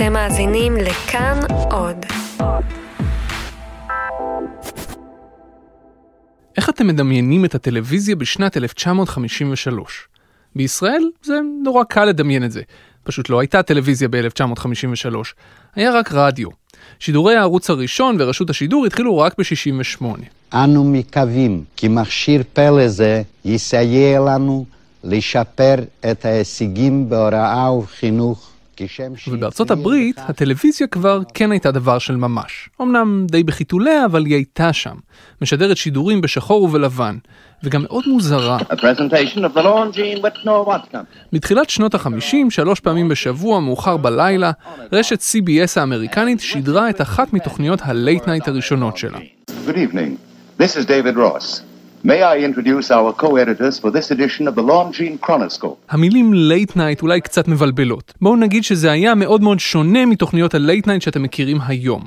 אתם מאזינים לכאן עוד. איך אתם מדמיינים את הטלוויזיה בשנת 1953? בישראל זה נורא קל לדמיין את זה. פשוט לא הייתה טלוויזיה ב-1953, היה רק רדיו. שידורי הערוץ הראשון ורשות השידור התחילו רק ב-68. אנו מקווים כי מכשיר פלא זה יסייע לנו לשפר את ההישגים בהוראה ובחינוך כשם ש... ובארצות הברית הטלוויזיה כבר כן הייתה דבר של ממש. אמנם די בחיתוליה, אבל היא הייתה שם. משדרת שידורים בשחור ובלבן, וגם מאוד מוזרה. מתחילת שנות החמישים, שלוש פעמים בשבוע, מאוחר בלילה, רשת CBS האמריקנית שידרה את אחת מתוכניות ה late night הראשונות שלה. Good evening. This is David Ross. May I introduce our co-editors for this edition of the Longines Chronoscope? המילים late night אולי קצת מבלבלות. בואו נגיד שזה היה מאוד מאוד שונה מתוכניות ה late night שאתם מכירים היום.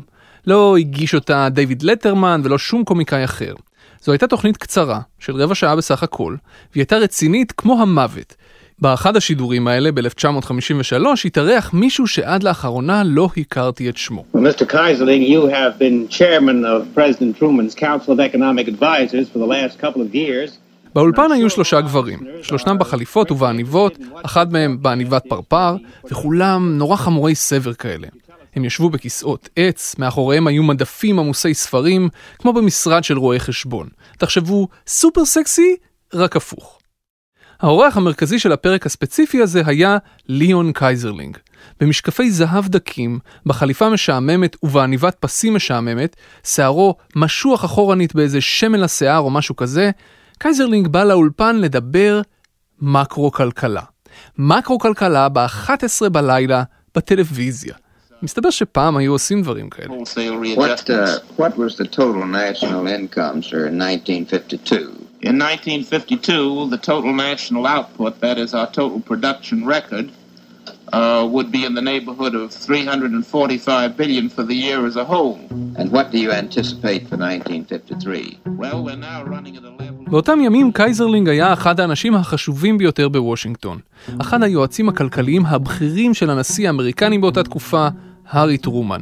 לא הגיש אותה דיוויד לטרמן ולא שום קומיקאי אחר. זו הייתה תוכנית קצרה, של רבע שעה בסך הכל, והיא הייתה רצינית כמו המוות. באחד השידורים האלה, ב-1953, התארח מישהו שעד לאחרונה לא הכרתי את שמו. Mr. Kaiserling, you have been chairman of President Truman's Council of Economic Advisors for the last couple of years. באולפן היו שלושה גברים, שלושתם בחליפות ובעניבות, אחד מהם בעניבת פרפר, וכולם נורא חמורי סבר כאלה. הם ישבו בכיסאות עץ, מאחוריהם היו מדפים עמוסי ספרים, כמו במשרד של רואי חשבון. תחשבו, סופר סקסי, רק הפוך. האורח המרכזי של הפרק הספציפי הזה היה ליאון קייזרלינג. במשקפי זהב דקים, בחליפה משעממת ובעניבת פסים משעממת, שערו משוח אחורנית באיזה שמן לשיער או משהו כזה, קייזרלינג בא לאולפן לדבר מקרו-כלכלה. מקרו-כלכלה ב-11 בלילה בטלוויזיה. מסתבר שפעם היו עושים דברים כאלה. What, uh, what was the total national income, sir, in 1952? In 1952, the total national output, that is our total production record, uh, would be in the neighborhood of 345 billion for the year as a whole. And what do you anticipate for 1953? Well, we're now running at a level. באותם ימים קייזרלינג היה אחד האנשים החשובים ביותר בוושינגטון. אחד היועצים הכלכליים הבכירים של הנשיא האמריקני באותה תקופה, הארי טרומן.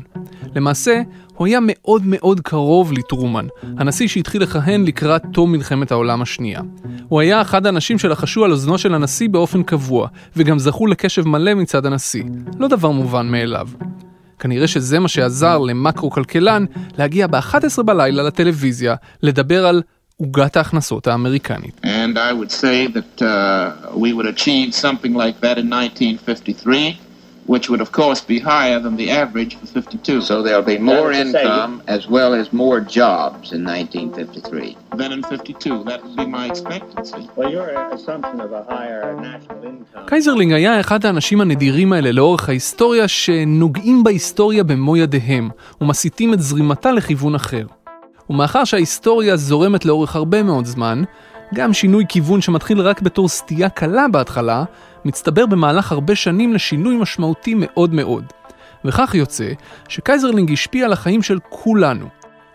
למעשה, הוא היה מאוד מאוד קרוב לטרומן, הנשיא שהתחיל לכהן לקראת תום מלחמת העולם השנייה. הוא היה אחד האנשים שלחשו על אוזנו של הנשיא באופן קבוע, וגם זכו לקשב מלא מצד הנשיא. לא דבר מובן מאליו. כנראה שזה מה שעזר למקרו-כלכלן להגיע ב-11 בלילה לטלוויזיה, לדבר על עוגת ההכנסות האמריקנית. That uh, like that in 1953, which would of course be higher than the average for 52. So there'll be more to say- income as well as more jobs in 1953. then in 52, that would be my expectancy. Well, your assumption of a higher national income. קייזרלינג היה אחד האנשים הנדירים האלה לאורך ההיסטוריה שנוגעים בהיסטוריה במו ידיהם ומסיטים את זרימתה לכיוון אחר. ומאחר שההיסטוריה זורמת לאורך הרבה מאוד זמן, גם שינוי כיוון שמתחיל רק בתור סטייה קלה בהתחלה, מצטבר במהלך הרבה שנים לשינוי משמעותי מאוד מאוד. וכך יוצא שקייזרלינג השפיע על החיים של כולנו.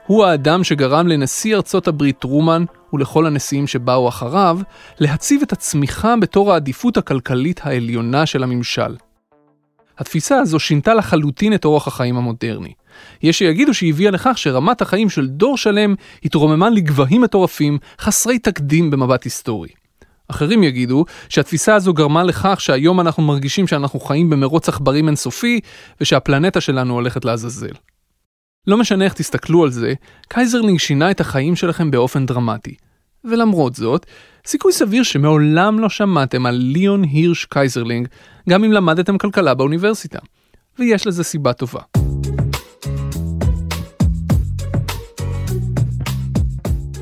הוא האדם שגרם לנשיא ארצות הברית טרומן ולכל הנשיאים שבאו אחריו להציב את הצמיחה בתור העדיפות הכלכלית העליונה של הממשל. התפיסה הזו שינתה לחלוטין את אורח החיים המודרני. יש שיגידו שהיא הביאה לכך שרמת החיים של דור שלם התרוממה לגבהים מטורפים, חסרי תקדים במבט היסטורי. אחרים יגידו שהתפיסה הזו גרמה לכך שהיום אנחנו מרגישים שאנחנו חיים במרוץ עכברים אינסופי ושהפלנטה שלנו הולכת לעזאזל. לא משנה איך תסתכלו על זה, קייזרלינג שינה את החיים שלכם באופן דרמטי. ולמרות זאת, סיכוי סביר שמעולם לא שמעתם על ליאון הירש קייזרלינג, גם אם למדתם כלכלה באוניברסיטה. ויש לזה סיבה טובה.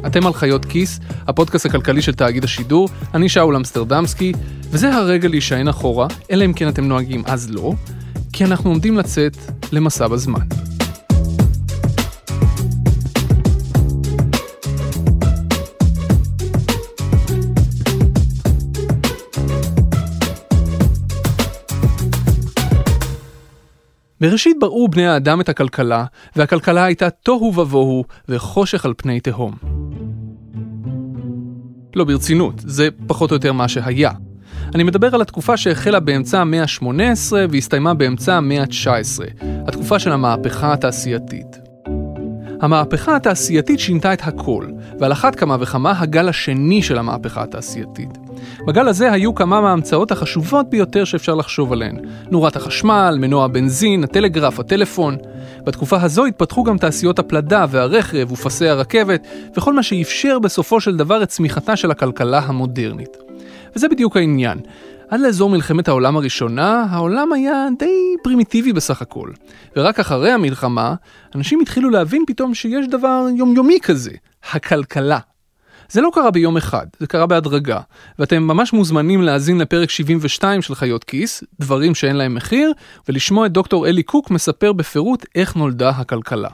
אתם על חיות כיס, הפודקאסט הכלכלי של תאגיד השידור, אני שאול אמסטרדמסקי, וזה הרגע להישען אחורה, אלא אם כן אתם נוהגים אז לא, כי אנחנו עומדים לצאת למסע בזמן. בראשית בראו בני האדם את הכלכלה, והכלכלה הייתה תוהו ובוהו וחושך על פני תהום. לא ברצינות, זה פחות או יותר מה שהיה. אני מדבר על התקופה שהחלה באמצע המאה ה-18 והסתיימה באמצע המאה ה-19, התקופה של המהפכה התעשייתית. המהפכה התעשייתית שינתה את הכל, ועל אחת כמה וכמה הגל השני של המהפכה התעשייתית. בגל הזה היו כמה מההמצאות החשובות ביותר שאפשר לחשוב עליהן. נורת החשמל, מנוע הבנזין, הטלגרף, הטלפון. בתקופה הזו התפתחו גם תעשיות הפלדה והרכב ופסי הרכבת, וכל מה שאפשר בסופו של דבר את צמיחתה של הכלכלה המודרנית. וזה בדיוק העניין. עד לאזור מלחמת העולם הראשונה, העולם היה די פרימיטיבי בסך הכל. ורק אחרי המלחמה, אנשים התחילו להבין פתאום שיש דבר יומיומי כזה, הכלכלה. זה לא קרה ביום אחד, זה קרה בהדרגה, ואתם ממש מוזמנים להאזין לפרק 72 של חיות כיס, דברים שאין להם מחיר, ולשמוע את דוקטור אלי קוק מספר בפירוט איך נולדה הכלכלה.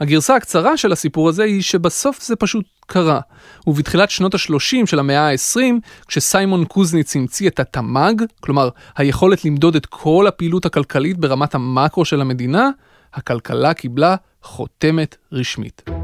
הגרסה הקצרה של הסיפור הזה היא שבסוף זה פשוט קרה. ובתחילת שנות ה-30 של המאה ה-20, כשסיימון קוזנץ המציא את התמ"ג, כלומר היכולת למדוד את כל הפעילות הכלכלית ברמת המקרו של המדינה, הכלכלה קיבלה חותמת רשמית.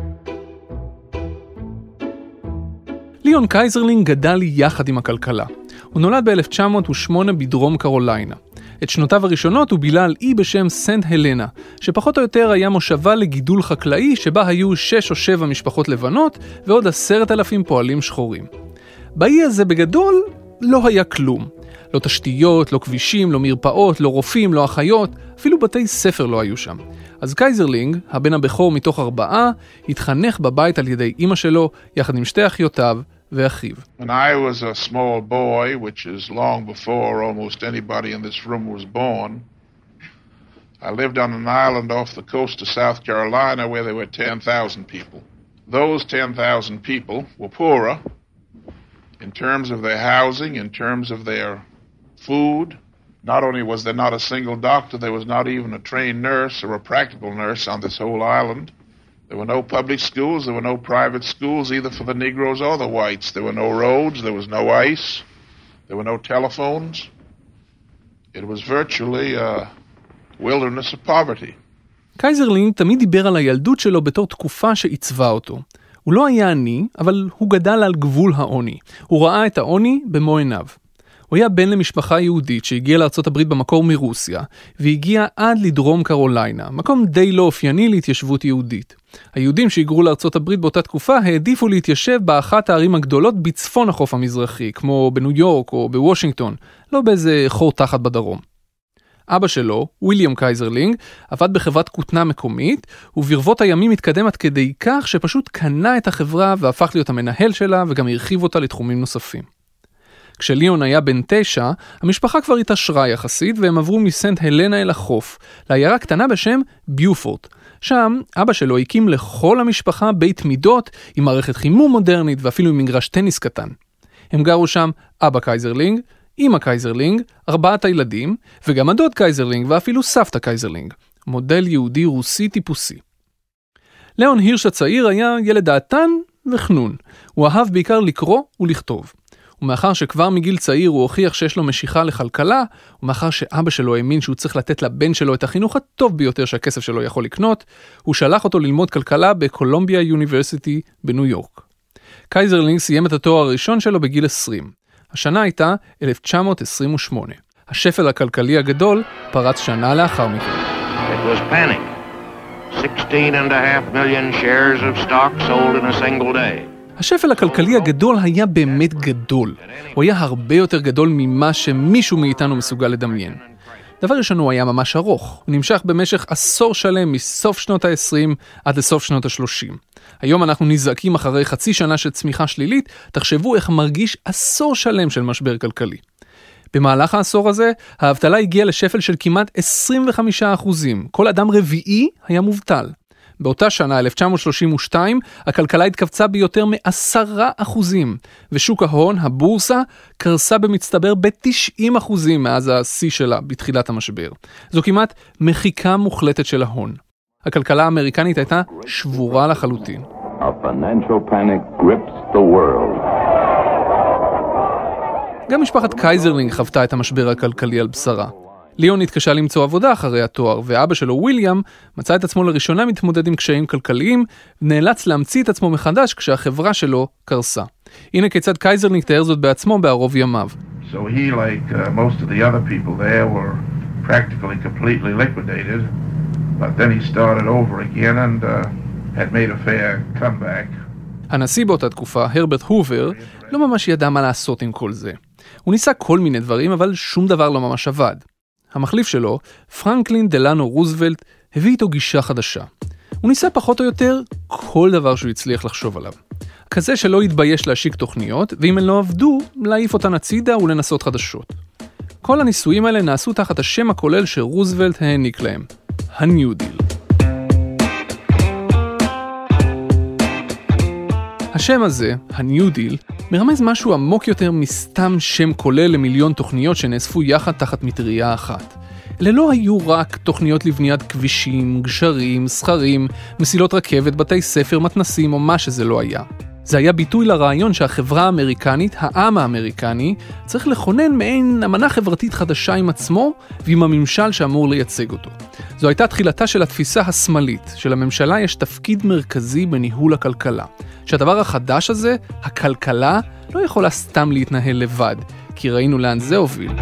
ליאון קייזרלינג גדל יחד עם הכלכלה. הוא נולד ב-1908 בדרום קרוליינה. את שנותיו הראשונות הוא בילה על אי בשם סנט הלנה, שפחות או יותר היה מושבה לגידול חקלאי שבה היו שש או שבע משפחות לבנות ועוד עשרת אלפים פועלים שחורים. באי הזה בגדול לא היה כלום. לא תשתיות, לא כבישים, לא מרפאות, לא רופאים, לא אחיות, אפילו בתי ספר לא היו שם. אז קייזרלינג, הבן הבכור מתוך ארבעה, התחנך בבית על ידי אימא שלו, יחד עם שתי אחיותיו, ואחיו. When I was a small boy, which is long before almost anybody in this room was born, I lived on an island off the coast of South Carolina where there were 10,000 people. Those 10,000 people were poorer in terms of their housing, in terms of their food. Not only was there not a single doctor, there was not even a trained nurse or a practical nurse on this whole island. There were no public schools, there were no private schools either for the Negroes or the whites. There were no roads, there was no ice, there were no telephones. It was virtually a wilderness of poverty. קייזרלין תמיד דיבר על הילדות שלו בתור תקופה שעיצבה אותו. הוא לא היה עני, אבל הוא גדל על גבול העוני. הוא ראה את העוני במו עיניו. הוא היה בן למשפחה יהודית שהגיעה הברית במקור מרוסיה, והגיע עד לדרום קרוליינה, מקום די לא אופייני להתיישבות יהודית. היהודים שהיגרו הברית באותה תקופה העדיפו להתיישב באחת הערים הגדולות בצפון החוף המזרחי, כמו בניו יורק או בוושינגטון, לא באיזה חור תחת בדרום. אבא שלו, ויליאם קייזרלינג, עבד בחברת כותנה מקומית, וברבות הימים התקדם עד כדי כך שפשוט קנה את החברה והפך להיות המנהל שלה וגם הרחיב אותה לתחומים נוספים. כשליאון היה בן תשע, המשפחה כבר התעשרה יחסית והם עברו מסנט הלנה אל החוף, לעיירה קטנה בשם ביופורט. שם אבא שלו הקים לכל המשפחה בית מידות עם מערכת חימום מודרנית ואפילו עם מגרש טניס קטן. הם גרו שם אבא קייזרלינג, אמא קייזרלינג, ארבעת הילדים, וגם הדוד קייזרלינג ואפילו סבתא קייזרלינג. מודל יהודי רוסי טיפוסי. ליאון הירש הצעיר היה ילד דעתן וחנון. הוא אהב בעיקר לקרוא ולכתוב. ומאחר שכבר מגיל צעיר הוא הוכיח שיש לו משיכה לכלכלה, ומאחר שאבא שלו האמין שהוא צריך לתת לבן שלו את החינוך הטוב ביותר שהכסף שלו יכול לקנות, הוא שלח אותו ללמוד כלכלה ב Columbia University בניו יורק. קייזרלינג סיים את התואר הראשון שלו בגיל 20. השנה הייתה 1928. השפל הכלכלי הגדול פרץ שנה לאחר מכן. It was panic. 16 and a half million shares of stock sold in a single day. השפל הכלכלי הגדול היה באמת גדול. הוא היה הרבה יותר גדול ממה שמישהו מאיתנו מסוגל לדמיין. דבר ראשון, הוא היה ממש ארוך. הוא נמשך במשך עשור שלם מסוף שנות ה-20 עד לסוף שנות ה-30. היום אנחנו נזעקים אחרי חצי שנה של צמיחה שלילית, תחשבו איך מרגיש עשור שלם של משבר כלכלי. במהלך העשור הזה, האבטלה הגיעה לשפל של כמעט 25%. כל אדם רביעי היה מובטל. באותה שנה, 1932, הכלכלה התכווצה ביותר מעשרה אחוזים, ושוק ההון, הבורסה, קרסה במצטבר ב-90 אחוזים מאז השיא שלה בתחילת המשבר. זו כמעט מחיקה מוחלטת של ההון. הכלכלה האמריקנית הייתה שבורה לחלוטין. גם משפחת קייזרלינג חוותה את המשבר הכלכלי על בשרה. ליאון התקשה למצוא עבודה אחרי התואר, ואבא שלו, וויליאם, מצא את עצמו לראשונה מתמודד עם קשיים כלכליים, ונאלץ להמציא את עצמו מחדש כשהחברה שלו קרסה. הנה כיצד קייזרלינג תיאר זאת בעצמו בערוב ימיו. So he, like uh, most of the other people there, were practically completely liquidated. But then he started over again and uh, had made a fair comeback. הנשיא באותה תקופה, הרברט הובר, לא ממש ידע מה לעשות עם כל זה. הוא ניסה כל מיני דברים, אבל שום דבר לא ממש עבד. המחליף שלו, פרנקלין דלנו רוזוולט, הביא איתו גישה חדשה. הוא ניסה פחות או יותר כל דבר שהוא הצליח לחשוב עליו. כזה שלא התבייש להשיק תוכניות, ואם הן לא עבדו, להעיף אותן הצידה ולנסות חדשות. כל הניסויים האלה נעשו תחת השם הכולל שרוזוולט העניק להם, ה-New Deal. השם הזה, ה-New Deal, מרמז משהו עמוק יותר מסתם שם כולל למיליון תוכניות שנאספו יחד תחת מטריה אחת. אלה לא היו רק תוכניות לבניית כבישים, גשרים, סכרים, מסילות רכבת, בתי ספר, מתנסים או מה שזה לא היה. זה היה ביטוי לרעיון שהחברה האמריקנית, העם האמריקני, צריך לכונן מעין אמנה חברתית חדשה עם עצמו ועם הממשל שאמור לייצג אותו. זו הייתה תחילתה של התפיסה השמאלית, שלממשלה יש תפקיד מרכזי בניהול הכלכלה. שהדבר החדש הזה, הכלכלה, לא יכולה סתם להתנהל לבד, כי ראינו לאן זה הוביל.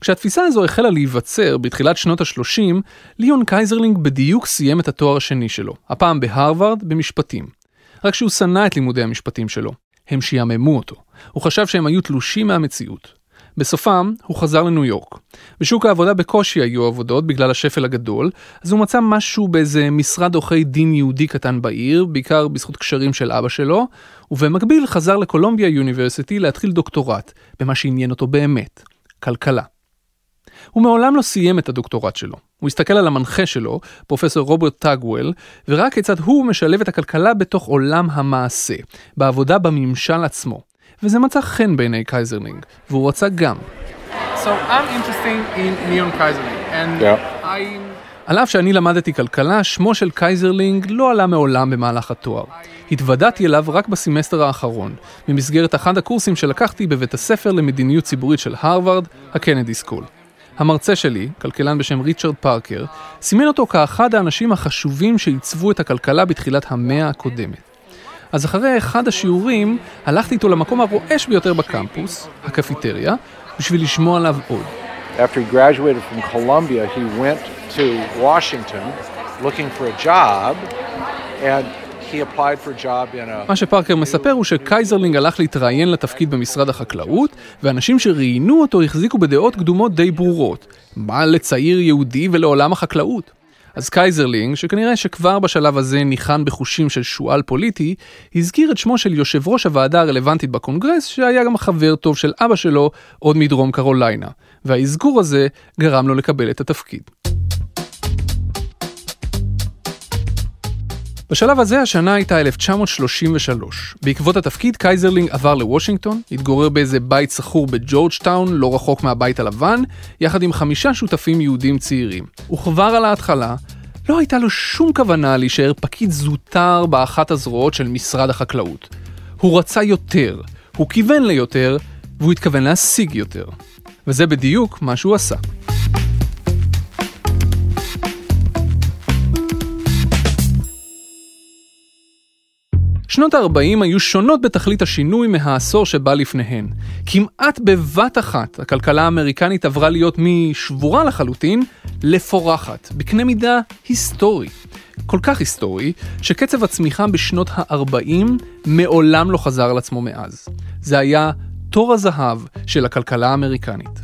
כשהתפיסה הזו החלה להיווצר בתחילת שנות ה-30, ליאון קייזרלינג בדיוק סיים את התואר השני שלו, הפעם בהרווארד במשפטים. רק שהוא שנא את לימודי המשפטים שלו. הם שיעממו אותו. הוא חשב שהם היו תלושים מהמציאות. בסופם, הוא חזר לניו יורק. בשוק העבודה בקושי היו עבודות בגלל השפל הגדול, אז הוא מצא משהו באיזה משרד עורכי דין יהודי קטן בעיר, בעיקר בזכות קשרים של אבא שלו, ובמקביל חזר ל Columbia University להתחיל דוקטורט, במה שעניין אותו באמת, כלכלה. הוא מעולם לא סיים את הדוקטורט שלו. הוא הסתכל על המנחה שלו, פרופסור רוברט טאגוול, וראה כיצד הוא משלב את הכלכלה בתוך עולם המעשה, בעבודה בממשל עצמו. וזה מצא חן בעיני קייזרלינג, והוא רצה גם. So I'm interested in Leon Keyserling, and yeah. I... על אף שאני למדתי כלכלה, שמו של קייזרלינג לא עלה מעולם במהלך התואר. התוודעתי אליו רק בסמסטר האחרון, במסגרת אחד הקורסים שלקחתי בבית הספר למדיניות ציבורית של הרווארד, ה Kennedy School. המרצה שלי, כלכלן בשם ריצ'רד פארקר, סימן אותו כאחד האנשים החשובים שעיצבו את הכלכלה בתחילת המאה הקודמת. אז אחרי אחד השיעורים, הלכתי איתו למקום הרועש ביותר בקמפוס, הקפיטריה, בשביל לשמוע עליו עוד. After he graduated from Columbia, he went to Washington looking for a job, and מה שפארקר מספר הוא שקייזרלינג הלך להתראיין לתפקיד במשרד החקלאות, ואנשים שראיינו אותו החזיקו בדעות קדומות די ברורות. מה לצעיר יהודי ולעולם החקלאות? אז קייזרלינג, שכנראה שכבר בשלב הזה ניחן בחושים של שועל פוליטי, הזכיר את שמו של יושב ראש הוועדה הרלוונטית בקונגרס, שהיה גם חבר טוב של אבא שלו, עוד מדרום קרוליינה. והאזכור הזה גרם לו לקבל את התפקיד. בשלב הזה השנה הייתה 1933. בעקבות התפקיד קייזרלינג עבר לוושינגטון, התגורר באיזה בית שכור בג'ורג'טאון, לא רחוק מהבית הלבן, יחד עם חמישה שותפים יהודים צעירים. וכבר על ההתחלה, לא הייתה לו שום כוונה להישאר פקיד זוטר באחת הזרועות של משרד החקלאות. הוא רצה יותר, הוא כיוון ליותר, והוא התכוון להשיג יותר. וזה בדיוק מה שהוא עשה. שנות ה-40 היו שונות בתכלית השינוי מהעשור שבא לפניהן. כמעט בבת אחת הכלכלה האמריקנית עברה להיות משבורה לחלוטין לפורחת, בקנה מידה היסטורי. כל כך היסטורי, שקצב הצמיחה בשנות ה-40 מעולם לא חזר על עצמו מאז. זה היה תור הזהב של הכלכלה האמריקנית.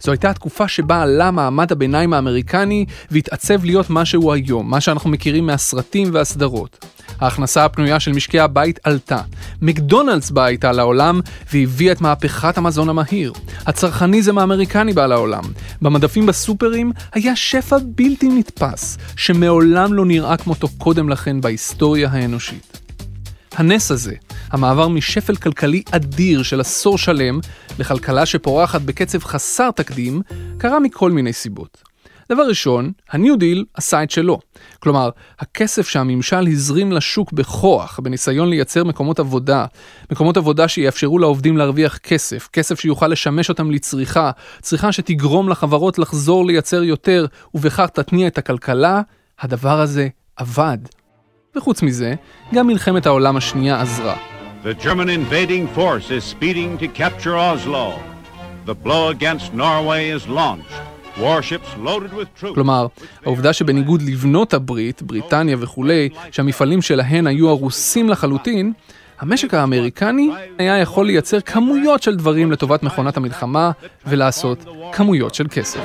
זו הייתה התקופה שבה עלה מעמד הביניים האמריקני והתעצב להיות מה שהוא היום, מה שאנחנו מכירים מהסרטים והסדרות. ההכנסה הפנויה של משקי הבית עלתה. מקדונלדס באה איתה לעולם והביאה את מהפכת המזון המהיר. הצרכניזם האמריקני בא לעולם. במדפים בסופרים היה שפע בלתי נתפס, שמעולם לא נראה כמותו קודם לכן בהיסטוריה האנושית. הנס הזה, המעבר משפל כלכלי אדיר של עשור שלם לכלכלה שפורחת בקצב חסר תקדים, קרה מכל מיני סיבות. דבר ראשון, הניו דיל עשה את שלו. כלומר, הכסף שהממשל הזרים לשוק בכוח, בניסיון לייצר מקומות עבודה, מקומות עבודה שיאפשרו לעובדים להרוויח כסף, כסף שיוכל לשמש אותם לצריכה, צריכה שתגרום לחברות לחזור לייצר יותר, ובכך תתניע את הכלכלה, הדבר הזה עבד. וחוץ מזה, גם מלחמת העולם השנייה עזרה. The German invading force is speeding to capture Oslo. The blow against Norway is launched. כלומר, העובדה שבניגוד לבנות הברית, בריטניה וכולי, שהמפעלים שלהן היו הרוסים לחלוטין, המשק האמריקני היה יכול לייצר כמויות של דברים לטובת מכונת המלחמה ולעשות כמויות של כסף.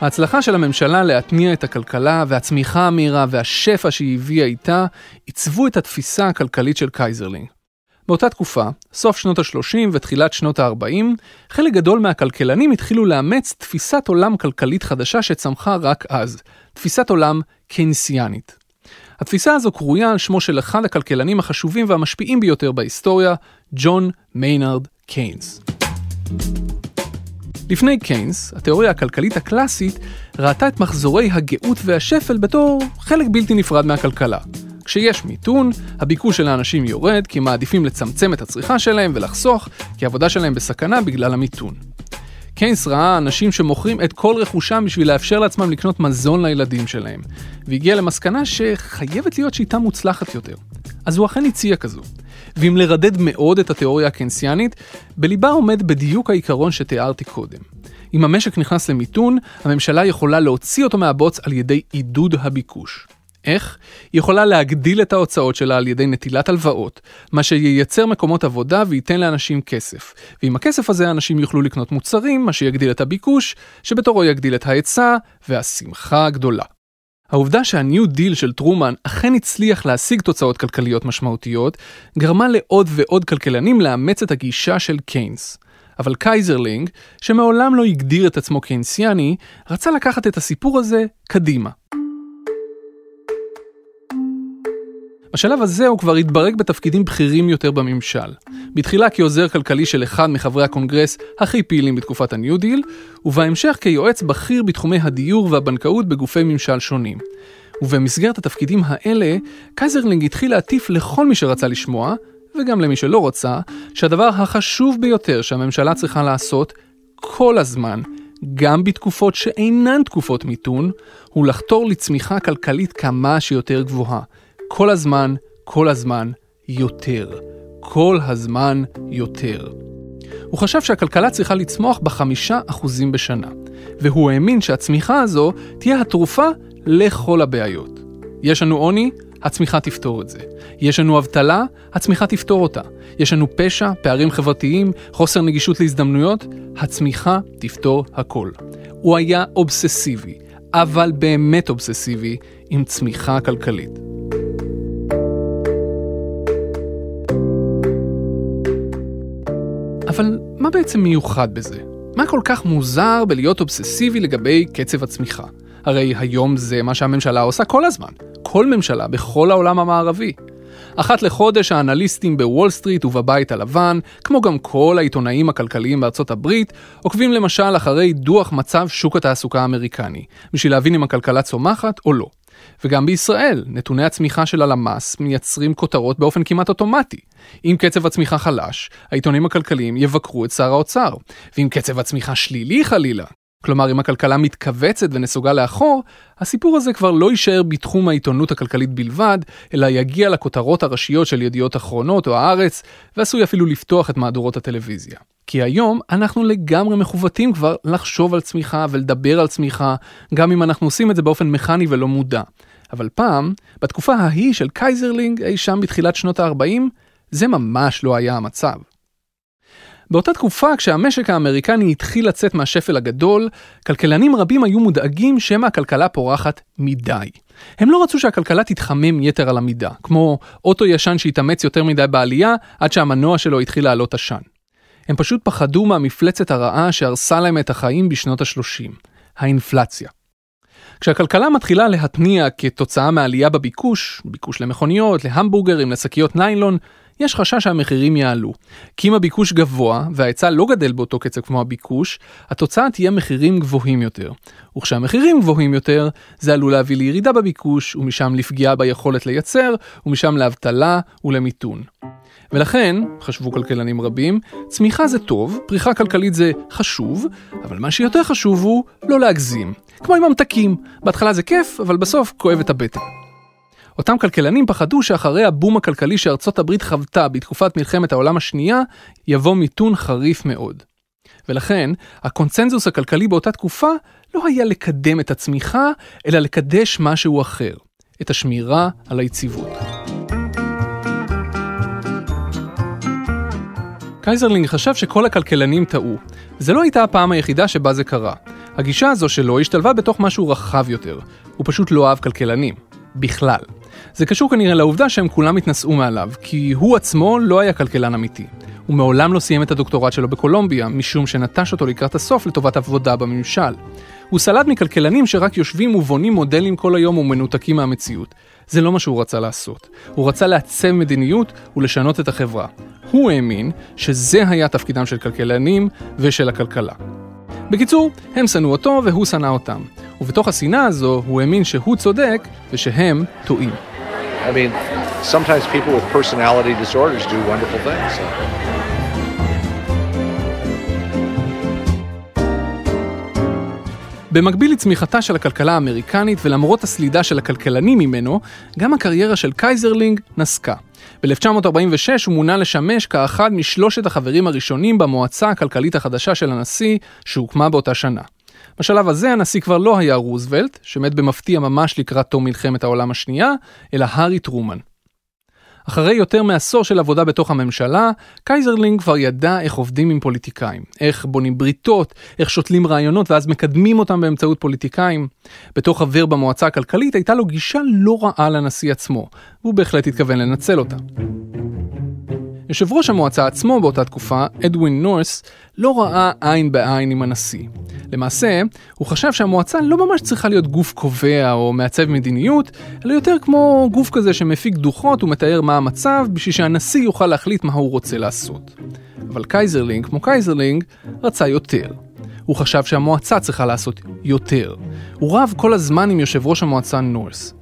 ההצלחה של הממשלה להתניע את הכלכלה והצמיחה המהירה והשפע שהיא הביאה איתה, עיצבו את התפיסה הכלכלית של קייזרלינג. באותה תקופה, סוף שנות ה-30 ותחילת שנות ה-40, חלק גדול מהכלכלנים התחילו לאמץ תפיסת עולם כלכלית חדשה שצמחה רק אז, תפיסת עולם קיינסיאנית. התפיסה הזו קרויה על שמו של אחד הכלכלנים החשובים והמשפיעים ביותר בהיסטוריה, ג'ון מיינרד קיינס. לפני קיינס, התיאוריה הכלכלית הקלאסית ראתה את מחזורי הגאות והשפל בתור חלק בלתי נפרד מהכלכלה. כשיש מיתון, הביקוש של האנשים יורד כי מעדיפים לצמצם את הצריכה שלהם ולחסוך, כי העבודה שלהם בסכנה בגלל המיתון. קיינס ראה אנשים שמוכרים את כל רכושם בשביל לאפשר לעצמם לקנות מזון לילדים שלהם, והגיע למסקנה שחייבת להיות שיטה מוצלחת יותר. אז הוא אכן הציע כזו. ואם לרדד מאוד את התיאוריה הקיינסיאנית, בליבה עומד בדיוק העיקרון שתיארתי קודם. אם המשק נכנס למיתון, הממשלה יכולה להוציא אותו מהבוץ על ידי עידוד הביקוש. איך? היא יכולה להגדיל את ההוצאות שלה על ידי נטילת הלוואות, מה שייצר מקומות עבודה וייתן לאנשים כסף. ועם הכסף הזה אנשים יוכלו לקנות מוצרים, מה שיגדיל את הביקוש, שבתורו יגדיל את ההיצע, והשמחה הגדולה. העובדה שהניו דיל של טרומן אכן הצליח להשיג תוצאות כלכליות משמעותיות, גרמה לעוד ועוד כלכלנים לאמץ את הגישה של קיינס. אבל קייזרלינג, שמעולם לא הגדיר את עצמו קיינסיאני, רצה לקחת את הסיפור הזה קדימה. בשלב הזה הוא כבר התברג בתפקידים בכירים יותר בממשל. בתחילה כעוזר כלכלי של אחד מחברי הקונגרס הכי פעילים בתקופת הניו דיל, ובהמשך כיועץ בכיר בתחומי הדיור והבנקאות בגופי ממשל שונים. ובמסגרת התפקידים האלה, קייזרלינג התחיל להטיף לכל מי שרצה לשמוע, וגם למי שלא רצה, שהדבר החשוב ביותר שהממשלה צריכה לעשות כל הזמן, גם בתקופות שאינן תקופות מיתון, הוא לחתור לצמיחה כלכלית כמה שיותר גבוהה. כל הזמן, כל הזמן, יותר. כל הזמן יותר. הוא חשב שהכלכלה צריכה לצמוח בחמישה אחוזים בשנה, והוא האמין שהצמיחה הזו תהיה התרופה לכל הבעיות. יש לנו עוני? הצמיחה תפתור את זה. יש לנו אבטלה? הצמיחה תפתור אותה. יש לנו פשע, פערים חברתיים, חוסר נגישות להזדמנויות? הצמיחה תפתור הכל. הוא היה אובססיבי, אבל באמת אובססיבי, עם צמיחה כלכלית. אבל מה בעצם מיוחד בזה? מה כל כך מוזר בלהיות אובססיבי לגבי קצב הצמיחה? הרי היום זה מה שהממשלה עושה כל הזמן. כל ממשלה בכל העולם המערבי. אחת לחודש האנליסטים בוול סטריט ובבית הלבן, כמו גם כל העיתונאים הכלכליים בארצות הברית, עוקבים למשל אחרי דוח מצב שוק התעסוקה האמריקני, בשביל להבין אם הכלכלה צומחת או לא. וגם בישראל, נתוני הצמיחה של הלמ"ס מייצרים כותרות באופן כמעט אוטומטי. אם קצב הצמיחה חלש, העיתונים הכלכליים יבקרו את שר האוצר. ואם קצב הצמיחה שלילי חלילה, כלומר אם הכלכלה מתכווצת ונסוגה לאחור, הסיפור הזה כבר לא יישאר בתחום העיתונות הכלכלית בלבד, אלא יגיע לכותרות הראשיות של ידיעות אחרונות או הארץ, ועשוי אפילו לפתוח את מהדורות הטלוויזיה. כי היום אנחנו לגמרי מכוותים כבר לחשוב על צמיחה ולדבר על צמיחה, גם אם אנחנו עושים את זה באופן מכני ולא מודע. אבל פעם, בתקופה ההיא של קייזרלינג, אי שם בתחילת שנות ה-40, זה ממש לא היה המצב. באותה תקופה, כשהמשק האמריקני התחיל לצאת מהשפל הגדול, כלכלנים רבים היו מודאגים שמא הכלכלה פורחת מדי. הם לא רצו שהכלכלה תתחמם יתר על המידה, כמו אוטו ישן שהתאמץ יותר מדי בעלייה עד שהמנוע שלו התחיל לעלות עשן. הם פשוט פחדו מהמפלצת הרעה שהרסה להם את החיים בשנות ה-30, האינפלציה. כשהכלכלה מתחילה להתניע כתוצאה מעלייה בביקוש, ביקוש למכוניות, להמבורגרים, לשקיות ניילון, יש חשש שהמחירים יעלו. כי אם הביקוש גבוה וההיצע לא גדל באותו קצב כמו הביקוש, התוצאה תהיה מחירים גבוהים יותר. וכשהמחירים גבוהים יותר, זה עלול להביא לירידה בביקוש, ומשם לפגיעה ביכולת לייצר, ומשם לאבטלה ולמיתון. ולכן, חשבו כלכלנים רבים, צמיחה זה טוב, פריחה כלכלית זה חשוב, אבל מה שיותר חשוב הוא לא להגזים. כמו עם ממתקים, בהתחלה זה כיף, אבל בסוף כואב את הבטן. אותם כלכלנים פחדו שאחרי הבום הכלכלי שארצות הברית חוותה בתקופת מלחמת העולם השנייה, יבוא מיתון חריף מאוד. ולכן, הקונצנזוס הכלכלי באותה תקופה לא היה לקדם את הצמיחה, אלא לקדש משהו אחר, את השמירה על היציבות. קייזרלינג חשב שכל הכלכלנים טעו. זה לא הייתה הפעם היחידה שבה זה קרה. הגישה הזו שלו השתלבה בתוך משהו רחב יותר. הוא פשוט לא אהב כלכלנים. בכלל. זה קשור כנראה לעובדה שהם כולם התנשאו מעליו, כי הוא עצמו לא היה כלכלן אמיתי. הוא מעולם לא סיים את הדוקטורט שלו בקולומביה, משום שנטש אותו לקראת הסוף לטובת עבודה בממשל. הוא סלד מכלכלנים שרק יושבים ובונים מודלים כל היום ומנותקים מהמציאות. זה לא מה שהוא רצה לעשות. הוא רצה לעצב מדיניות ולשנות את החברה. הוא האמין שזה היה תפקידם של כלכלנים ושל הכלכלה. בקיצור, הם שנאו אותו והוא שנא אותם. ובתוך השנאה הזו הוא האמין שהוא צודק ושהם טועים. I mean, sometimes people with personality disorders do wonderful things. So. במקביל לצמיחתה של הכלכלה האמריקנית ולמרות הסלידה של הכלכלנים ממנו, גם הקריירה של קייזרלינג נסקה. ב-1946 הוא מונה לשמש כאחד משלושת החברים הראשונים במועצה הכלכלית החדשה של הנשיא, שהוקמה באותה שנה. בשלב הזה הנשיא כבר לא היה רוזוולט, שמת במפתיע ממש לקראת תום מלחמת העולם השנייה, אלא הארי טרומן. אחרי יותר מעשור של עבודה בתוך הממשלה, קייזרלינג כבר ידע איך עובדים עם פוליטיקאים, איך בונים בריתות, איך שותלים רעיונות ואז מקדמים אותם באמצעות פוליטיקאים. בתור חבר במועצה הכלכלית הייתה לו גישה לא רעה לנשיא עצמו, והוא בהחלט התכוון לנצל אותה. יושב ראש המועצה עצמו באותה תקופה, אדווין נורס, לא ראה עין בעין עם הנשיא. למעשה, הוא חשב שהמועצה לא ממש צריכה להיות גוף קובע או מעצב מדיניות, אלא יותר כמו גוף כזה שמפיק דוחות ומתאר מה המצב, בשביל שהנשיא יוכל להחליט מה הוא רוצה לעשות. אבל קייזרלינג, כמו קייזרלינג, רצה יותר. הוא חשב שהמועצה צריכה לעשות יותר. הוא רב כל הזמן עם יושב ראש המועצה נורס.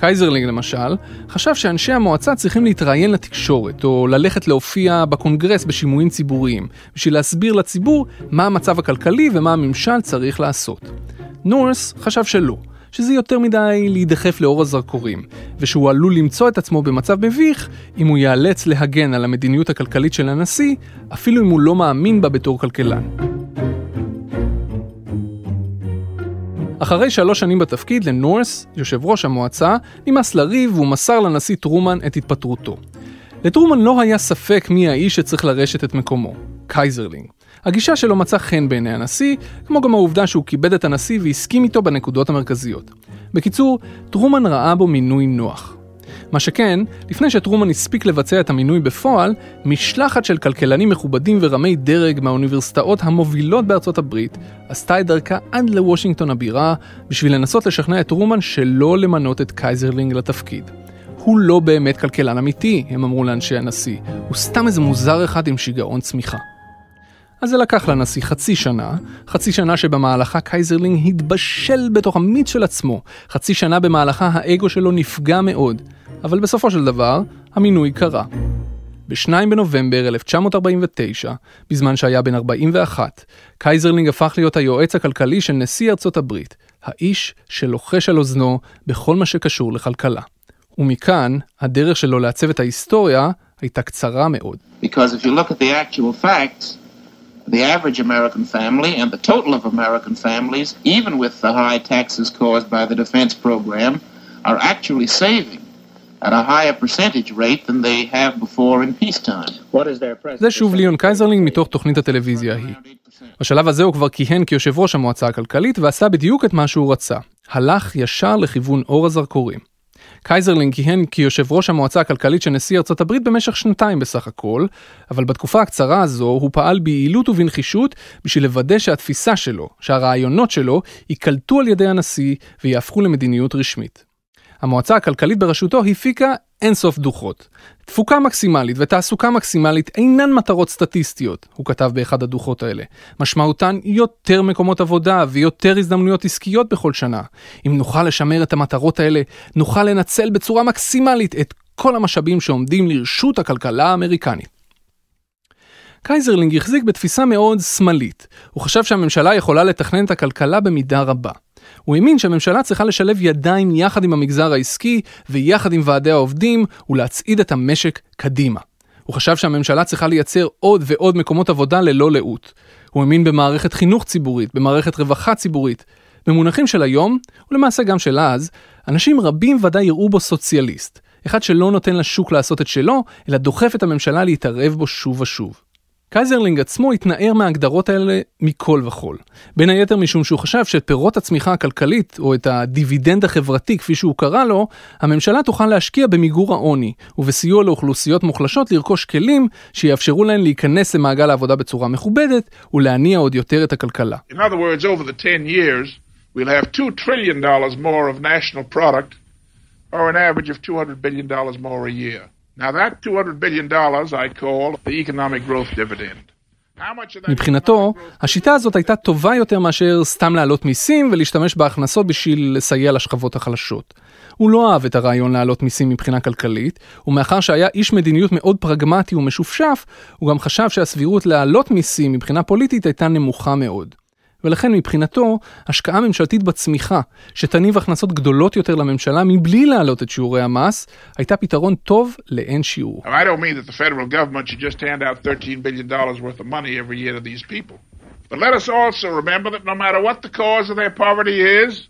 קייזרלינג למשל, חשב שאנשי המועצה צריכים להתראיין לתקשורת, או ללכת להופיע בקונגרס בשימועים ציבוריים, בשביל להסביר לציבור מה המצב הכלכלי ומה הממשל צריך לעשות. נורס חשב שלא, שזה יותר מדי להידחף לאור הזרקורים, ושהוא עלול למצוא את עצמו במצב מביך אם הוא ייאלץ להגן על המדיניות הכלכלית של הנשיא, אפילו אם הוא לא מאמין בה בתור כלכלן. אחרי שלוש שנים בתפקיד לנורס, יושב ראש המועצה, נמאס לריב והוא מסר לנשיא טרומן את התפטרותו. לטרומן לא היה ספק מי האיש שצריך לרשת את מקומו, קייזרלינג. הגישה שלו מצאה חן בעיני הנשיא, כמו גם העובדה שהוא כיבד את הנשיא והסכים איתו בנקודות המרכזיות. בקיצור, טרומן ראה בו מינוי נוח. מה שכן, לפני שטרומן הספיק לבצע את המינוי בפועל, משלחת של כלכלנים מכובדים ורמי דרג מהאוניברסיטאות המובילות בארצות הברית, עשתה את דרכה עד לוושינגטון הבירה, בשביל לנסות לשכנע את טרומן שלא למנות את קייזרלינג לתפקיד. הוא לא באמת כלכלן אמיתי, הם אמרו לאנשי הנשיא, הוא סתם איזה מוזר אחד עם שיגעון צמיחה. אז זה לקח לנשיא חצי שנה, חצי שנה שבמהלכה קייזרלינג התבשל בתוך המיץ של עצמו, חצי שנה במהלכה האגו שלו נפגע מאוד, אבל בסופו של דבר, המינוי קרה. ב-2 בנובמבר 1949, בזמן שהיה בן 41, קייזרלינג הפך להיות היועץ הכלכלי של נשיא ארצות הברית, האיש שלוחש על אוזנו בכל מה שקשור לכלכלה. ומכאן, הדרך שלו לעצב את ההיסטוריה הייתה קצרה מאוד. Family program, at a higher percentage rate than they have before in peacetime. זה שוב ליאון קייזרלינג מתוך תוכנית הטלוויזיה ההיא. בשלב הזה הוא כבר כיהן כיושב ראש המועצה הכלכלית ועשה בדיוק את מה שהוא רצה. הלך ישר לכיוון אור הזרקורים. קייזרלינג כיהן כיושב ראש המועצה הכלכלית של נשיא ארצות הברית במשך שנתיים בסך הכל, אבל בתקופה הקצרה הזו הוא פעל ביעילות ובנחישות בשביל לוודא שהתפיסה שלו, שהרעיונות שלו, ייקלטו על ידי הנשיא ויהפכו למדיניות רשמית. המועצה הכלכלית בראשותו הפיקה אינסוף דוחות. תפוקה מקסימלית ותעסוקה מקסימלית אינן מטרות סטטיסטיות, הוא כתב באחד הדוחות האלה. משמעותן יותר מקומות עבודה ויותר הזדמנויות עסקיות בכל שנה. אם נוכל לשמר את המטרות האלה, נוכל לנצל בצורה מקסימלית את כל המשאבים שעומדים לרשות הכלכלה האמריקנית. קייזרלינג החזיק בתפיסה מאוד שמאלית. הוא חשב שהממשלה יכולה לתכנן את הכלכלה במידה רבה. הוא האמין שהממשלה צריכה לשלב ידיים יחד עם המגזר העסקי ויחד עם ועדי העובדים ולהצעיד את המשק קדימה. הוא חשב שהממשלה צריכה לייצר עוד ועוד מקומות עבודה ללא לאות. הוא האמין במערכת חינוך ציבורית, במערכת רווחה ציבורית. במונחים של היום, ולמעשה גם של אז, אנשים רבים ודאי יראו בו סוציאליסט. אחד שלא נותן לשוק לעשות את שלו, אלא דוחף את הממשלה להתערב בו שוב ושוב. קייזרלינג עצמו התנער מההגדרות האלה מכל וכול. בין היתר משום שהוא חשב שאת פירות הצמיחה הכלכלית, או את הדיבידנד החברתי כפי שהוא קרא לו, הממשלה תוכל להשקיע במיגור העוני, ובסיוע לאוכלוסיות מוחלשות לרכוש כלים שיאפשרו להן להיכנס למעגל העבודה בצורה מכובדת, ולהניע עוד יותר את הכלכלה. Words, over the 10 years, we'll have $2 trillion more of national product, or an average of $200 billion more a year. Now that $200 billion I call the economic growth dividend. מבחינתו, השיטה הזאת הייתה טובה יותר מאשר סתם להעלות מיסים ולהשתמש בהכנסות בשביל לסייע לשכבות החלשות. הוא לא אהב את הרעיון להעלות מיסים מבחינה כלכלית, ומאחר שהיה איש מדיניות מאוד פרגמטי ומשופשף, הוא גם חשב שהסבירות להעלות מיסים מבחינה פוליטית הייתה נמוכה מאוד. ולכן מבחינתו, השקעה ממשלתית בצמיחה, שתניב הכנסות גדולות יותר לממשלה מבלי להעלות את שיעורי המס, הייתה פתרון טוב לאין שיעור. I don't mean that the federal government should just hand out $13 billion worth of money every year to these people. But let us also remember that no matter what the cause of their poverty is,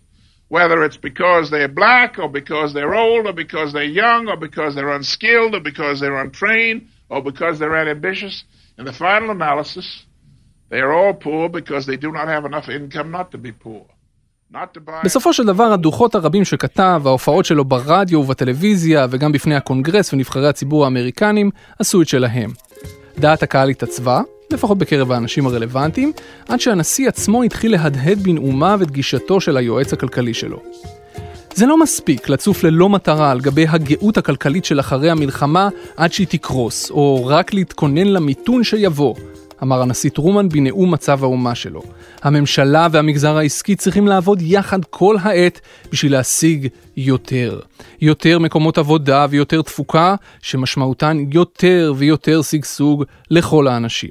whether it's because they're black or because they're old or because they're young or because they're unskilled or because they're untrained or because they're unambitious, in the final analysis, בסופו של דבר הדוחות הרבים שכתב, ההופעות שלו ברדיו ובטלוויזיה וגם בפני הקונגרס ונבחרי הציבור האמריקנים עשו את שלהם. דעת הקהל התעצבה, לפחות בקרב האנשים הרלוונטיים, עד שהנשיא עצמו התחיל להדהד בנאומיו את גישתו של היועץ הכלכלי שלו. זה לא מספיק לצוף ללא מטרה על גבי הגאות הכלכלית של אחרי המלחמה עד שהיא תקרוס, או רק להתכונן למיתון שיבוא, אמר הנשיא טרומן בנאום מצב האומה שלו. הממשלה והמגזר העסקי צריכים לעבוד יחד כל העת בשביל להשיג יותר. יותר מקומות עבודה ויותר תפוקה, שמשמעותן יותר ויותר שגשוג לכל האנשים.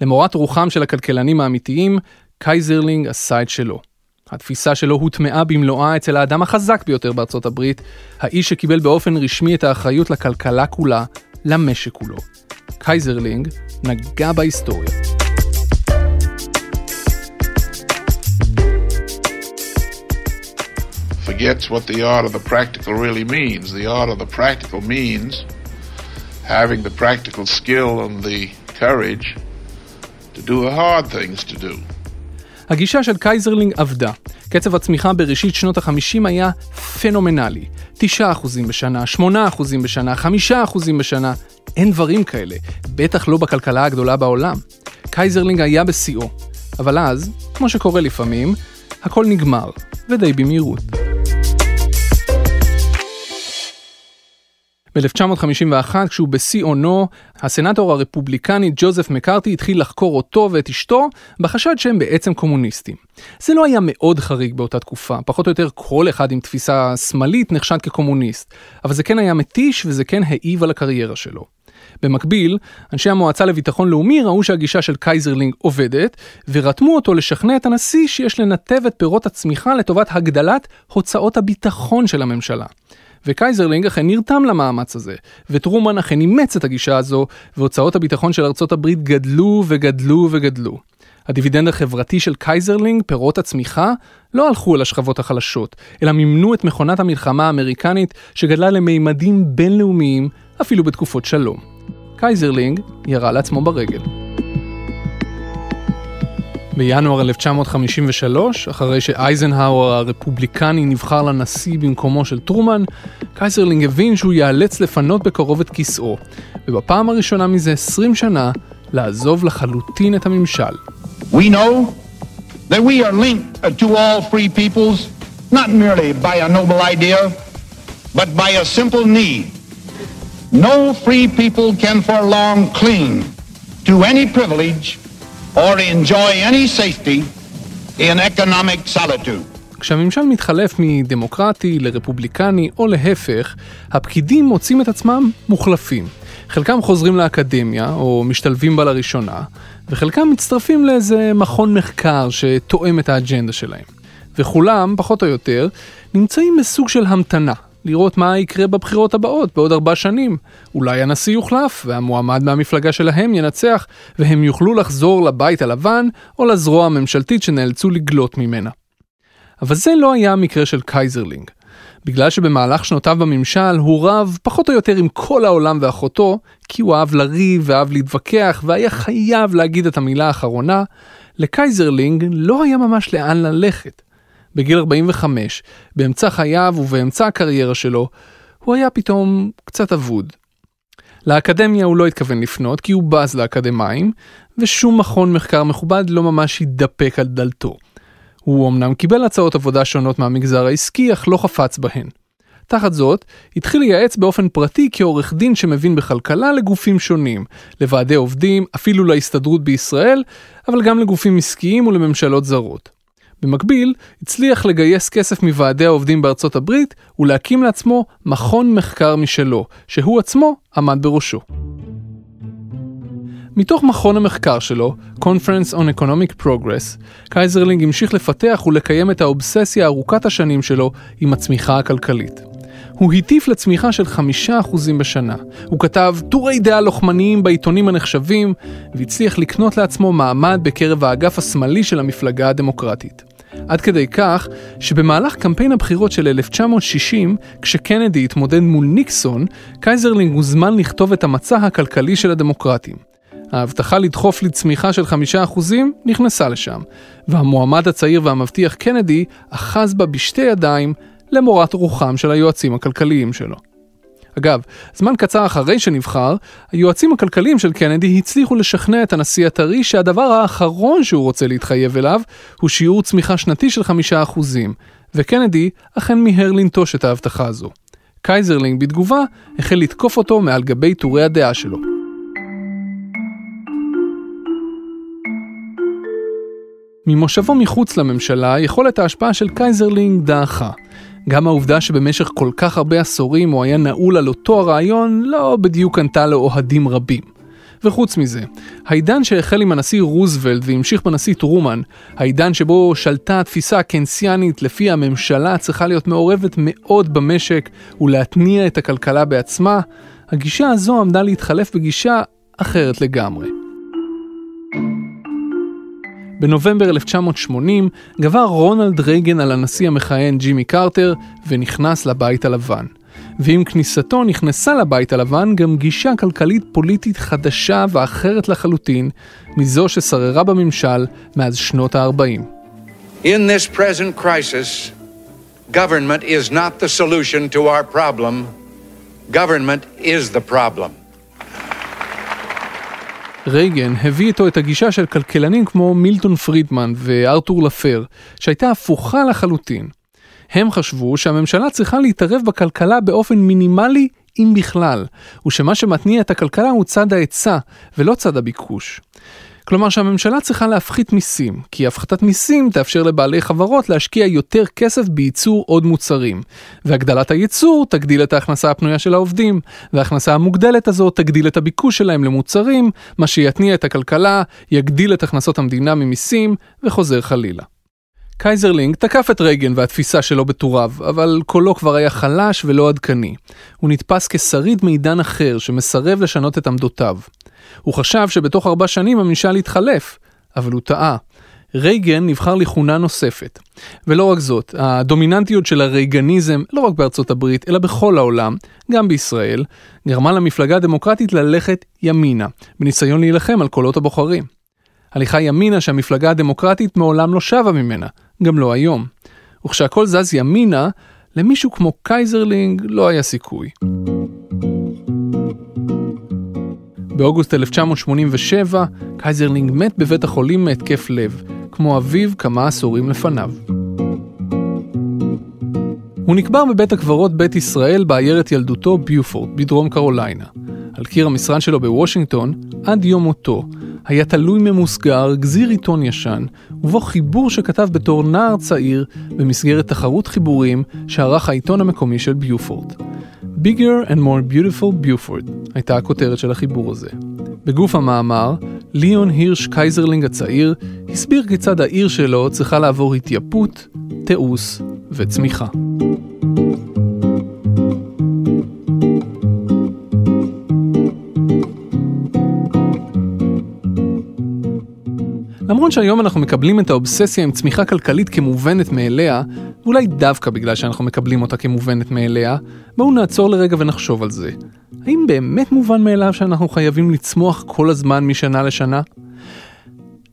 למורת רוחם של הכלכלנים האמיתיים, קייזרלינג עשה את שלו. התפיסה שלו הוטמעה במלואה אצל האדם החזק ביותר בארצות הברית, האיש שקיבל באופן רשמי את האחריות לכלכלה כולה, למשק כולו. קייזרלינג נגע בהיסטוריה. Forgets what the art of the practical really means. The art of the practical means having the practical skill and the courage to do the hard things to do. הגישה של קייזרלינג עבדה. קצב הצמיחה בראשית שנות ה-50 היה פנומנלי. 9% בשנה, 8% בשנה, 5% בשנה. אין דברים כאלה, בטח לא בכלכלה הגדולה בעולם. קייזרלינג היה בשיאו, אבל אז, כמו שקורה לפעמים, הכל נגמר, ודי במהירות. ב-1951, כשהוא בשיא עונו, הסנאטור הרפובליקני ג'וזף מקארתי התחיל לחקור אותו ואת אשתו בחשד שהם בעצם קומוניסטים. זה לא היה מאוד חריג באותה תקופה, פחות או יותר כל אחד עם תפיסה שמאלית נחשד כקומוניסט, אבל זה כן היה מתיש וזה כן העיב על הקריירה שלו. במקביל, אנשי המועצה לביטחון לאומי ראו שהגישה של קייזרלינג עובדת, ורתמו אותו לשכנע את הנשיא שיש לנתב את פירות הצמיחה לטובת הגדלת הוצאות הביטחון של הממשלה. וקייזרלינג אכן נרתם למאמץ הזה, וטרומן אכן אימץ את הגישה הזו, והוצאות הביטחון של ארצות הברית גדלו וגדלו וגדלו. הדיבידנד החברתי של קייזרלינג, פירות הצמיחה, לא הלכו אל השכבות החלשות, אלא מימנו את מכונת המלחמה האמריקנית שגדלה למימדים בינלאומיים, אפילו בתקופות שלום. קייזרלינג ירה לעצמו ברגל. בינואר 1953, אחרי שאייזנהאואר הרפובליקני נבחר לנשיא במקומו של טרומן, קייזרלינג הבין שהוא ייאלץ לפנות בקרוב את כיסאו, ובפעם הראשונה מזה 20 שנה, לעזוב לחלוטין את הממשל. We know that we are linked to all free peoples, not merely by a noble idea, but by a simple need. No free people can for long cling to any privilege or enjoy any safety in economic solitude. כשהממשל מתחלף מדמוקרטי לרפובליקני או להפך, הפקידים מוצאים את עצמם מוחלפים. חלקם חוזרים לאקדמיה או משתלבים בה לראשונה, וחלקם מצטרפים לאיזה מכון מחקר שתואם את האג'נדה שלהם. וכולם, פחות או יותר, נמצאים בסוג של המתנה, לראות מה יקרה בבחירות הבאות בעוד ארבע שנים. אולי הנשיא יוחלף והמועמד מהמפלגה שלהם ינצח, והם יוכלו לחזור לבית הלבן או לזרוע הממשלתית שנאלצו לגלות ממנה. אבל זה לא היה המקרה של קייזרלינג. בגלל שבמהלך שנותיו בממשל הוא רב פחות או יותר עם כל העולם ואחותו, כי הוא אהב לריב ואהב להתווכח והיה חייב להגיד את המילה האחרונה, לקייזרלינג לא היה ממש לאן ללכת. בגיל 45, באמצע חייו ובאמצע הקריירה שלו, הוא היה פתאום קצת אבוד. לאקדמיה הוא לא התכוון לפנות כי הוא בז לאקדמאים, ושום מכון מחקר מכובד לא ממש התדפק על דלתו. הוא אמנם קיבל הצעות עבודה שונות מהמגזר העסקי, אך לא חפץ בהן. תחת זאת, התחיל לייעץ באופן פרטי כעורך דין שמבין בכלכלה לגופים שונים, לוועדי עובדים, אפילו להסתדרות בישראל, אבל גם לגופים עסקיים ולממשלות זרות. במקביל, הצליח לגייס כסף מוועדי העובדים בארצות הברית ולהקים לעצמו מכון מחקר משלו, שהוא עצמו עמד בראשו. מתוך מכון המחקר שלו, Conference on Economic Progress, קייזרלינג המשיך לפתח ולקיים את האובססיה ארוכת השנים שלו עם הצמיחה הכלכלית. הוא הטיף לצמיחה של חמישה אחוזים בשנה. הוא כתב טורי דעה לוחמניים בעיתונים הנחשבים, והצליח לקנות לעצמו מעמד בקרב האגף השמאלי של המפלגה הדמוקרטית. עד כדי כך שבמהלך קמפיין הבחירות של 1960, כשקנדי התמודד מול ניקסון, קייזרלינג הוזמן לכתוב את המצע הכלכלי של הדמוקרטים. ההבטחה לדחוף לצמיחה של חמישה אחוזים נכנסה לשם, והמועמד הצעיר והמבטיח קנדי אחז בה בשתי ידיים למורת רוחם של היועצים הכלכליים שלו. אגב, זמן קצר אחרי שנבחר, היועצים הכלכליים של קנדי הצליחו לשכנע את הנשיא הטרי שהדבר האחרון שהוא רוצה להתחייב אליו הוא שיעור צמיחה שנתי של חמישה אחוזים, וקנדי אכן מיהר לנטוש את ההבטחה הזו. קייזרלינג בתגובה החל לתקוף אותו מעל גבי טורי הדעה שלו. ממושבו מחוץ לממשלה, יכולת ההשפעה של קייזרלינג דעכה. גם העובדה שבמשך כל כך הרבה עשורים הוא היה נעול על אותו הרעיון, לא בדיוק קנתה לו אוהדים רבים. וחוץ מזה, העידן שהחל עם הנשיא רוזוולט והמשיך בנשיא טרומן, העידן שבו שלטה התפיסה הקנסיאנית לפיה הממשלה צריכה להיות מעורבת מאוד במשק ולהתניע את הכלכלה בעצמה, הגישה הזו עמדה להתחלף בגישה אחרת לגמרי. בנובמבר 1980 גבר רונלד רייגן על הנשיא המכהן ג'ימי קרטר ונכנס לבית הלבן. ועם כניסתו נכנסה לבית הלבן גם גישה כלכלית פוליטית חדשה ואחרת לחלוטין מזו ששררה בממשל מאז שנות ה-40. In this present crisis, government is not the solution to our problem. Government is the problem. רייגן הביא איתו את הגישה של כלכלנים כמו מילטון פרידמן וארתור לפר, שהייתה הפוכה לחלוטין. הם חשבו שהממשלה צריכה להתערב בכלכלה באופן מינימלי, אם בכלל, ושמה שמתניע את הכלכלה הוא צד ההיצע, ולא צד הביקוש. כלומר שהממשלה צריכה להפחית מיסים, כי הפחתת מיסים תאפשר לבעלי חברות להשקיע יותר כסף בייצור עוד מוצרים, והגדלת הייצור תגדיל את ההכנסה הפנויה של העובדים, וההכנסה המוגדלת הזו תגדיל את הביקוש שלהם למוצרים, מה שיתניע את הכלכלה, יגדיל את הכנסות המדינה ממיסים, וחוזר חלילה. קייזרלינג תקף את רייגן והתפיסה שלו בטוריו, אבל קולו כבר היה חלש ולא עדכני. הוא נתפס כשריד מעידן אחר שמסרב לשנות את עמדותיו. הוא חשב שבתוך ארבע שנים הממשל יתחלף, אבל הוא טעה. רייגן נבחר לכהונה נוספת. ולא רק זאת, הדומיננטיות של הרייגניזם, לא רק בארצות הברית, אלא בכל העולם, גם בישראל, גרמה למפלגה הדמוקרטית ללכת ימינה, בניסיון להילחם על קולות הבוחרים. הליכה ימינה שהמפלגה הדמוקרטית מעולם לא שבה ממנה, גם לא היום. וכשהכל זז ימינה, למישהו כמו קייזרלינג לא היה סיכוי. באוגוסט 1987, קייזרלינג מת בבית החולים מהתקף לב, כמו אביו כמה עשורים לפניו. הוא נקבר בבית הקברות בית ישראל בעיירת ילדותו ביופורט בדרום קרוליינה. על קיר המשרד שלו בוושינגטון, עד יום מותו, היה תלוי ממוסגר גזיר עיתון ישן, ובו חיבור שכתב בתור נער צעיר במסגרת תחרות חיבורים שערך העיתון המקומי של ביופורט. Bigger and more beautiful Beaufort הייתה הכותרת של החיבור הזה. בגוף המאמר, ליאון הירש קייזרלינג הצעיר הסביר כיצד העיר שלו צריכה לעבור התייפות, תיעוש וצמיחה. למרות שהיום אנחנו מקבלים את האובססיה עם צמיחה כלכלית כמובנת מאליה, ואולי דווקא בגלל שאנחנו מקבלים אותה כמובנת מאליה, בואו נעצור לרגע ונחשוב על זה. האם באמת מובן מאליו שאנחנו חייבים לצמוח כל הזמן משנה לשנה?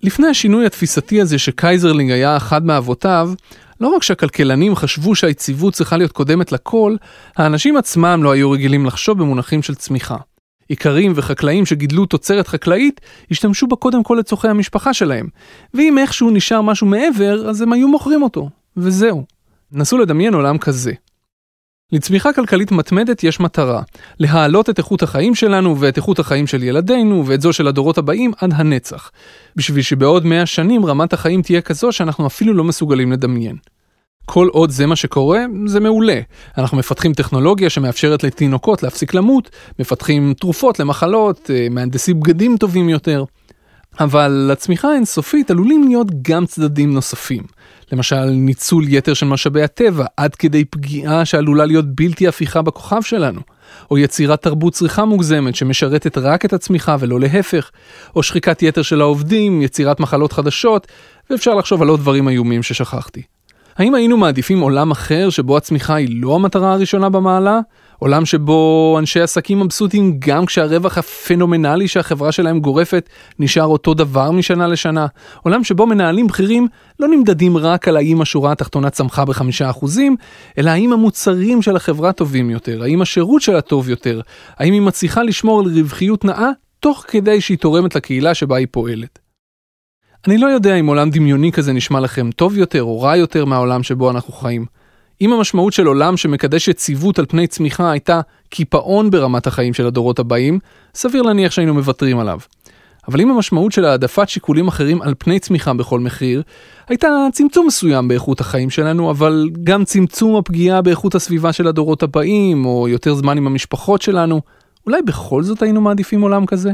לפני השינוי התפיסתי הזה שקייזרלינג היה אחד מאבותיו, לא רק שהכלכלנים חשבו שהיציבות צריכה להיות קודמת לכל, האנשים עצמם לא היו רגילים לחשוב במונחים של צמיחה. איכרים וחקלאים שגידלו תוצרת חקלאית, השתמשו בה קודם כל לצורכי המשפחה שלהם, ואם איכשהו נשאר משהו מעבר, אז הם היו מוכרים אותו, וזהו. נסו לדמיין עולם כזה. לצמיחה כלכלית מתמדת יש מטרה, להעלות את איכות החיים שלנו ואת איכות החיים של ילדינו ואת זו של הדורות הבאים עד הנצח, בשביל שבעוד 100 שנים רמת החיים תהיה כזו שאנחנו אפילו לא מסוגלים לדמיין. כל עוד זה מה שקורה, זה מעולה. אנחנו מפתחים טכנולוגיה שמאפשרת לתינוקות להפסיק למות, מפתחים תרופות למחלות, אה, מהנדסים בגדים טובים יותר. אבל לצמיחה האינסופית עלולים להיות גם צדדים נוספים. למשל, ניצול יתר של משאבי הטבע, עד כדי פגיעה שעלולה להיות בלתי הפיכה בכוכב שלנו. או יצירת תרבות צריכה מוגזמת שמשרתת רק את הצמיחה ולא להפך, או שחיקת יתר של העובדים, יצירת מחלות חדשות, ואפשר לחשוב על עוד דברים איומים ששכחתי. האם היינו מעדיפים עולם אחר שבו הצמיחה היא לא המטרה הראשונה במעלה? עולם שבו אנשי עסקים מבסוטים גם כשהרווח הפנומנלי שהחברה שלהם גורפת נשאר אותו דבר משנה לשנה? עולם שבו מנהלים בכירים לא נמדדים רק על האם השורה התחתונה צמחה בחמישה אחוזים, אלא האם המוצרים של החברה טובים יותר, האם השירות שלה טוב יותר, האם היא מצליחה לשמור על רווחיות נאה תוך כדי שהיא תורמת לקהילה שבה היא פועלת. אני לא יודע אם עולם דמיוני כזה נשמע לכם טוב יותר או רע יותר מהעולם שבו אנחנו חיים. אם המשמעות של עולם שמקדש יציבות על פני צמיחה הייתה קיפאון ברמת החיים של הדורות הבאים, סביר להניח שהיינו מוותרים עליו. אבל אם המשמעות של העדפת שיקולים אחרים על פני צמיחה בכל מחיר, הייתה צמצום מסוים באיכות החיים שלנו, אבל גם צמצום הפגיעה באיכות הסביבה של הדורות הבאים, או יותר זמן עם המשפחות שלנו, אולי בכל זאת היינו מעדיפים עולם כזה?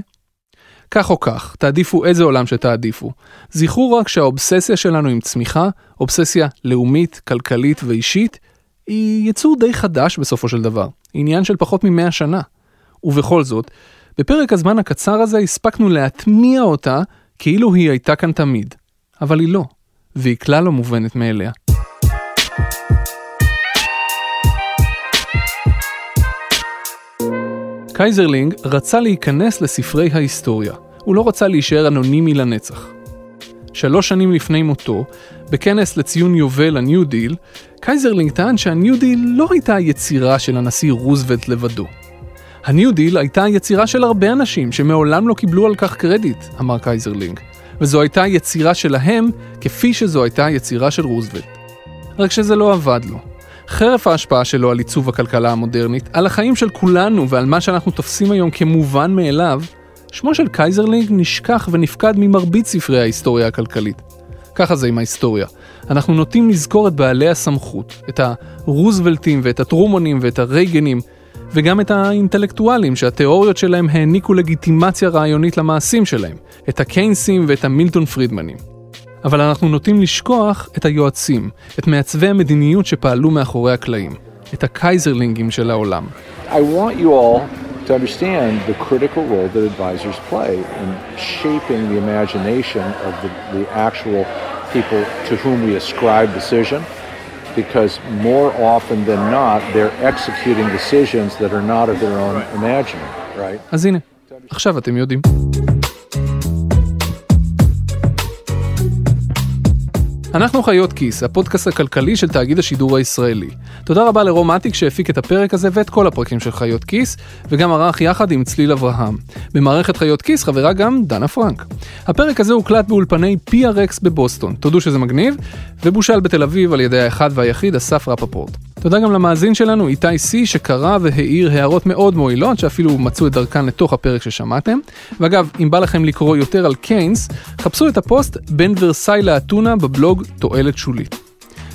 כך או כך, תעדיפו איזה עולם שתעדיפו. זכרו רק שהאובססיה שלנו עם צמיחה, אובססיה לאומית, כלכלית ואישית, היא יצור די חדש בסופו של דבר, עניין של פחות ממאה שנה. ובכל זאת, בפרק הזמן הקצר הזה הספקנו להטמיע אותה כאילו היא הייתה כאן תמיד. אבל היא לא, והיא כלל לא מובנת מאליה. קייזרלינג רצה להיכנס לספרי ההיסטוריה. הוא לא רצה להישאר אנונימי לנצח. שלוש שנים לפני מותו, בכנס לציון יובל הניו דיל, קייזרלינג טען שהניו דיל לא הייתה היצירה של הנשיא רוזוולט לבדו. הניו דיל הייתה היצירה של הרבה אנשים שמעולם לא קיבלו על כך קרדיט, אמר קייזרלינג, וזו הייתה יצירה שלהם כפי שזו הייתה יצירה של רוזוולט. רק שזה לא עבד לו. חרף ההשפעה שלו על עיצוב הכלכלה המודרנית, על החיים של כולנו ועל מה שאנחנו תופסים היום כמובן מאליו, שמו של קייזרלינג נשכח ונפקד ממרבית ספרי ההיסטוריה הכלכלית. ככה זה עם ההיסטוריה. אנחנו נוטים לזכור את בעלי הסמכות, את הרוזוולטים ואת הטרומונים ואת הרייגנים, וגם את האינטלקטואלים שהתיאוריות שלהם העניקו לגיטימציה רעיונית למעשים שלהם, את הקיינסים ואת המילטון פרידמנים. אבל אנחנו נוטים לשכוח את היועצים, את מעצבי המדיניות שפעלו מאחורי הקלעים, את הקייזרלינגים של העולם. I want you all to understand the critical role that advisors play in shaping the imagination of the, the actual people to whom we ascribe decision, because more often than not, they're executing decisions that are not of their own imagining, right? אז הנה, עכשיו אתם יודעים. אנחנו חיות כיס, הפודקאסט הכלכלי של תאגיד השידור הישראלי. תודה רבה לרום אטיק שהפיק את הפרק הזה ואת כל הפרקים של חיות כיס, וגם ערך יחד עם צליל אברהם. במערכת חיות כיס חברה גם דנה פרנק. הפרק הזה הוקלט באולפני PRX בבוסטון, תודו שזה מגניב, ובושל בתל אביב על ידי האחד והיחיד אסף רפפורט. תודה גם למאזין שלנו איתי סי שקרא והעיר הערות מאוד מועילות שאפילו מצאו את דרכן לתוך הפרק ששמעתם. ואגב, אם בא לכם לקרוא יותר על קיינס, חפשו את הפוסט בין ורסאי לאתונה בבלוג תועלת שולית.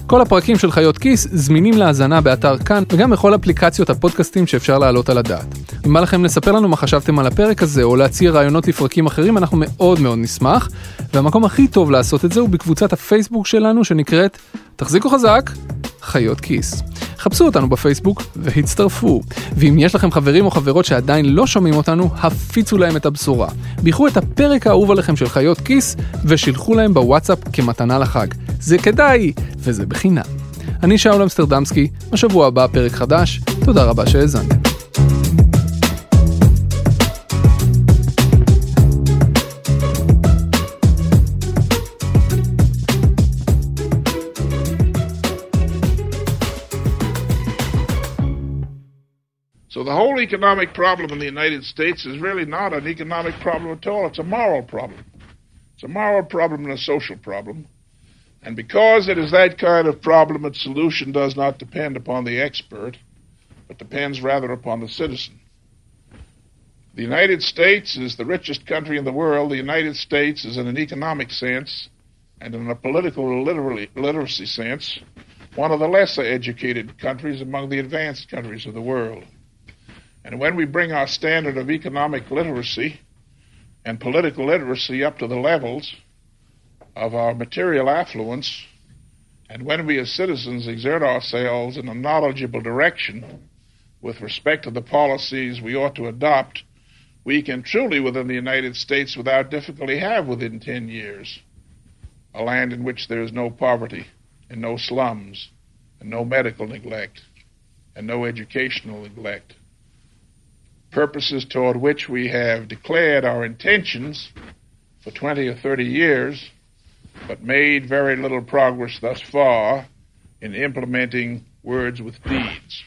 כל הפרקים של חיות כיס זמינים להאזנה באתר כאן וגם בכל אפליקציות הפודקאסטים שאפשר להעלות על הדעת. אם בא לכם לספר לנו מה חשבתם על הפרק הזה או להציע רעיונות לפרקים אחרים אנחנו מאוד מאוד נשמח. והמקום הכי טוב לעשות את זה הוא בקבוצת הפייסבוק שלנו שנקראת תחזיקו חזק, חיות כיס. חפשו אותנו בפייסבוק והצטרפו. ואם יש לכם חברים או חברות שעדיין לא שומעים אותנו, הפיצו להם את הבשורה. ביחו את הפרק האהוב עליכם של חיות כיס ושילחו להם בוואטסאפ כמתנה לחג. זה כדאי, וזה בחינם. אני שאול אמסטרדמסקי, בשבוע הבא פרק חדש, תודה רבה שהאזנתם. So the whole economic problem in the United States is really not an economic problem at all. It's a moral problem. It's a moral problem and a social problem. And because it is that kind of problem, its solution does not depend upon the expert, but depends rather upon the citizen. The United States is the richest country in the world. The United States is, in an economic sense and in a political literacy sense, one of the lesser educated countries among the advanced countries of the world. And when we bring our standard of economic literacy and political literacy up to the levels of our material affluence, and when we as citizens exert ourselves in a knowledgeable direction with respect to the policies we ought to adopt, we can truly, within the United States, without difficulty, have within 10 years a land in which there is no poverty and no slums and no medical neglect and no educational neglect purposes toward which we have declared our intentions for 20 or 30 years, but made very little progress thus far in implementing words with deeds.